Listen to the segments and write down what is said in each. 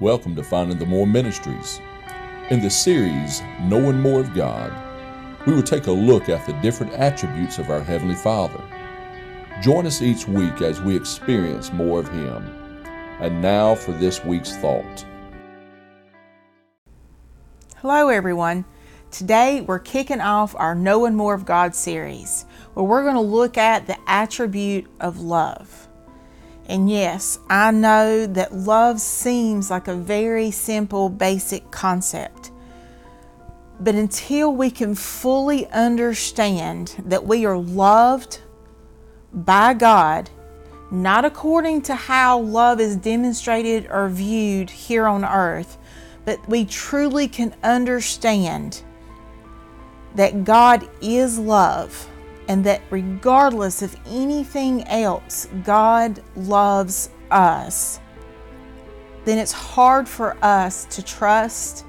Welcome to Finding the More Ministries. In the series, Knowing More of God, we will take a look at the different attributes of our Heavenly Father. Join us each week as we experience more of Him. And now for this week's thought. Hello, everyone. Today we're kicking off our Knowing More of God series, where we're going to look at the attribute of love. And yes, I know that love seems like a very simple, basic concept. But until we can fully understand that we are loved by God, not according to how love is demonstrated or viewed here on earth, but we truly can understand that God is love and that regardless of anything else, God loves us, then it's hard for us to trust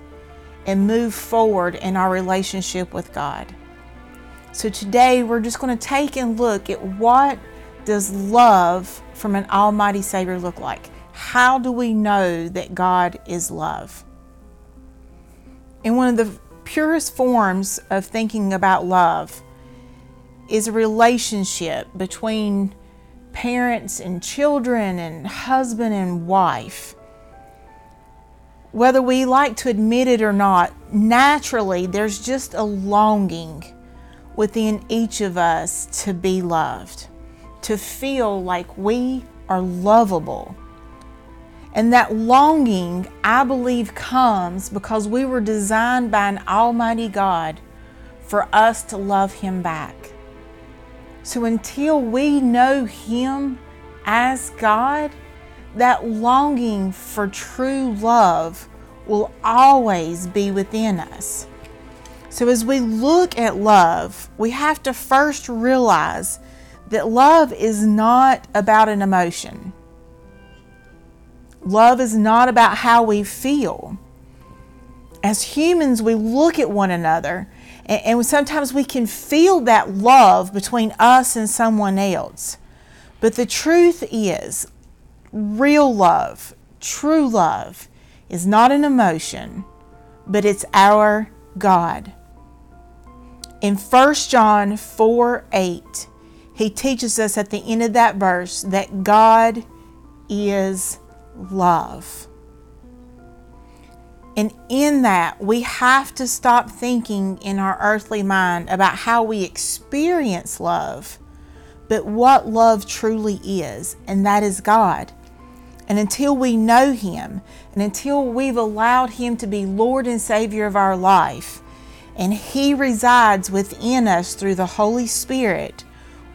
and move forward in our relationship with God. So today we're just going to take and look at what does love from an almighty savior look like? How do we know that God is love? In one of the purest forms of thinking about love is a relationship between parents and children and husband and wife. Whether we like to admit it or not, naturally there's just a longing within each of us to be loved, to feel like we are lovable. And that longing, I believe, comes because we were designed by an Almighty God for us to love Him back. So until we know Him as God, that longing for true love will always be within us. So as we look at love, we have to first realize that love is not about an emotion. Love is not about how we feel. As humans, we look at one another and, and sometimes we can feel that love between us and someone else. But the truth is, real love, true love, is not an emotion, but it's our God. In 1 John 4 8, he teaches us at the end of that verse that God is love. And in that, we have to stop thinking in our earthly mind about how we experience love, but what love truly is, and that is God. And until we know Him, and until we've allowed Him to be Lord and Savior of our life, and He resides within us through the Holy Spirit,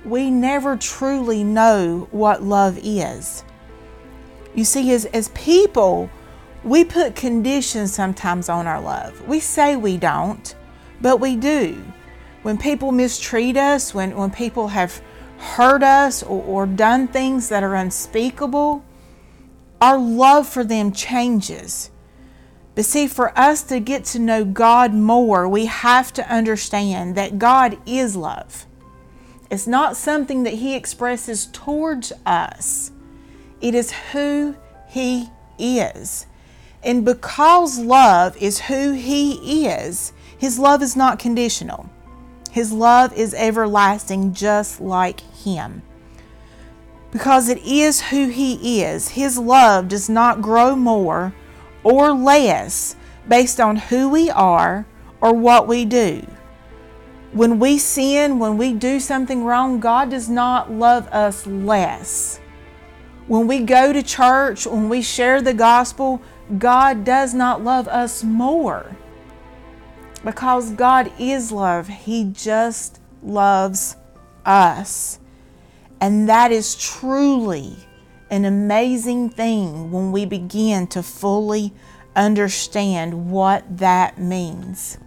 we never truly know what love is. You see, as, as people, we put conditions sometimes on our love. We say we don't, but we do. When people mistreat us, when, when people have hurt us or, or done things that are unspeakable, our love for them changes. But see, for us to get to know God more, we have to understand that God is love. It's not something that He expresses towards us, it is who He is. And because love is who He is, His love is not conditional. His love is everlasting, just like Him. Because it is who He is, His love does not grow more or less based on who we are or what we do. When we sin, when we do something wrong, God does not love us less. When we go to church, when we share the gospel, God does not love us more. Because God is love, He just loves us. And that is truly an amazing thing when we begin to fully understand what that means.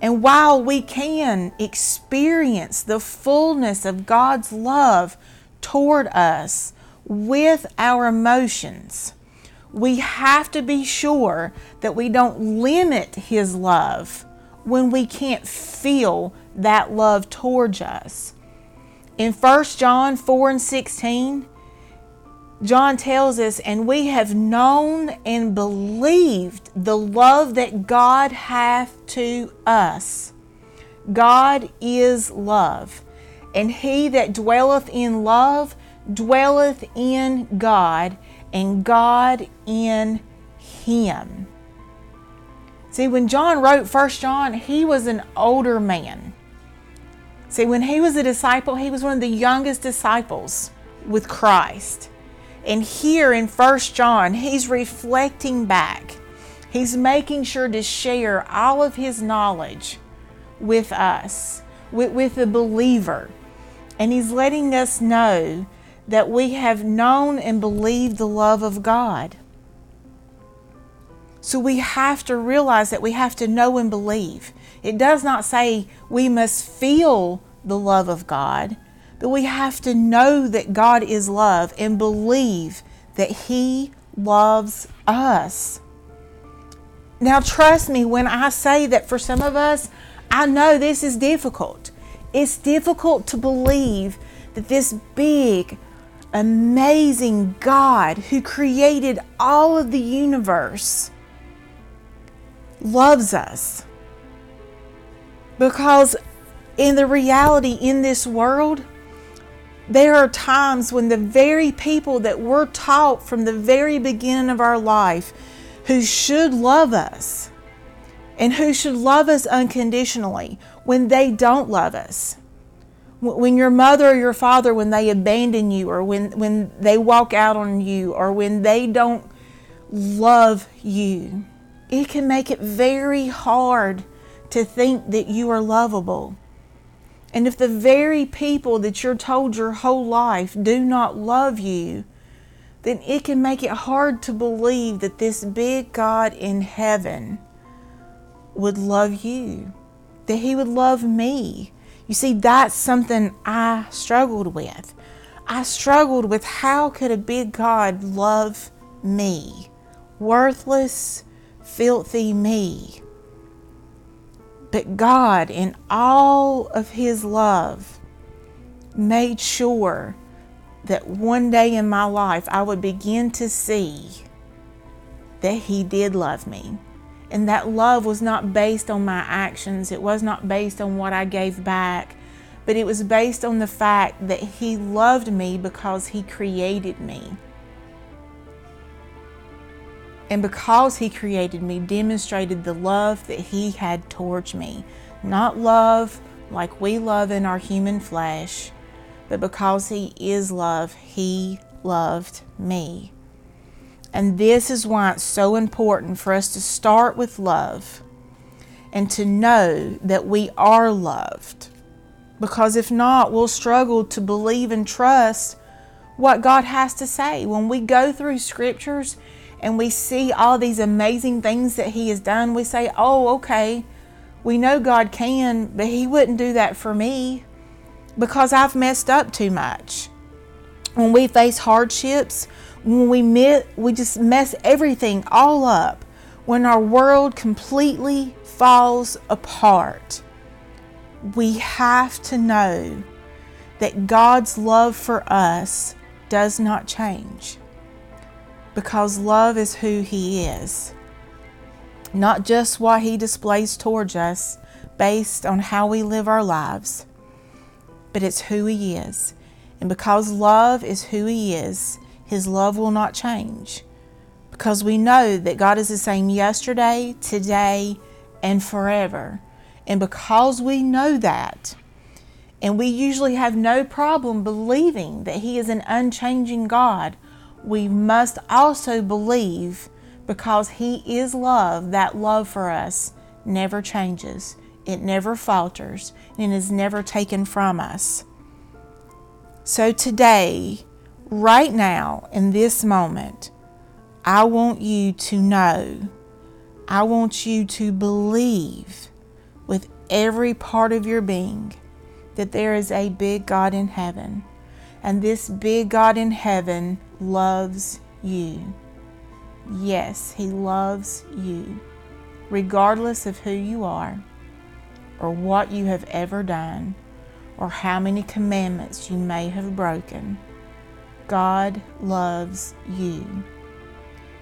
And while we can experience the fullness of God's love toward us with our emotions, we have to be sure that we don't limit His love when we can't feel that love towards us. In 1 John 4 and 16, John tells us, and we have known and believed the love that God hath to us. God is love, and he that dwelleth in love dwelleth in God, and God in him. See, when John wrote First John, he was an older man. See, when he was a disciple, he was one of the youngest disciples with Christ. And here in First John, he's reflecting back. He's making sure to share all of his knowledge with us, with, with the believer. And he's letting us know that we have known and believed the love of God. So we have to realize that we have to know and believe. It does not say we must feel the love of God, but we have to know that God is love and believe that He loves us. Now, trust me when I say that for some of us, I know this is difficult. It's difficult to believe that this big, amazing God who created all of the universe loves us. Because in the reality in this world, there are times when the very people that we're taught from the very beginning of our life who should love us and who should love us unconditionally when they don't love us. When your mother or your father, when they abandon you, or when, when they walk out on you, or when they don't love you, it can make it very hard to think that you are lovable. And if the very people that you're told your whole life do not love you, then it can make it hard to believe that this big God in heaven would love you, that He would love me. You see, that's something I struggled with. I struggled with how could a big God love me, worthless, filthy me? But God, in all of His love, made sure that one day in my life I would begin to see that He did love me. And that love was not based on my actions, it was not based on what I gave back, but it was based on the fact that He loved me because He created me and because He created me, demonstrated the love that He had towards me. Not love like we love in our human flesh, but because He is love, He loved me. And this is why it's so important for us to start with love and to know that we are loved. Because if not, we'll struggle to believe and trust what God has to say. When we go through scriptures and we see all these amazing things that He has done, we say, oh, okay, we know God can, but He wouldn't do that for me because I've messed up too much. When we face hardships, when we met, we just mess everything all up. When our world completely falls apart, we have to know that God's love for us does not change because love is who He is. Not just what He displays towards us based on how we live our lives, but it's who He is. And because love is who He is, His love will not change. Because we know that God is the same yesterday, today, and forever. And because we know that, and we usually have no problem believing that He is an unchanging God, we must also believe because He is love, that love for us never changes, it never falters, and is never taken from us. So today, right now, in this moment, I want you to know, I want you to believe with every part of your being that there is a big God in heaven. And this big God in heaven loves you. Yes, He loves you, regardless of who you are, or what you have ever done, or how many commandments you may have broken. God loves you.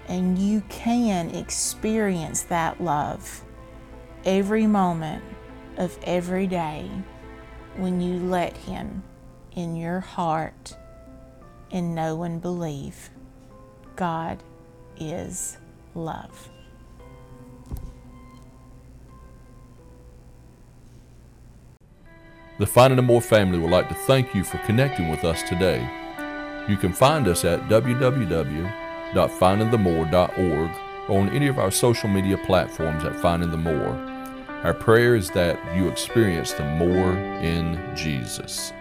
And you can experience that love every moment of every day when you let Him in your heart and know and believe God is love. The Finding the More family would like to thank you for connecting with us today. You can find us at www.findingthemore.org or on any of our social media platforms at Finding the More. Our prayer is that you experience the more in Jesus.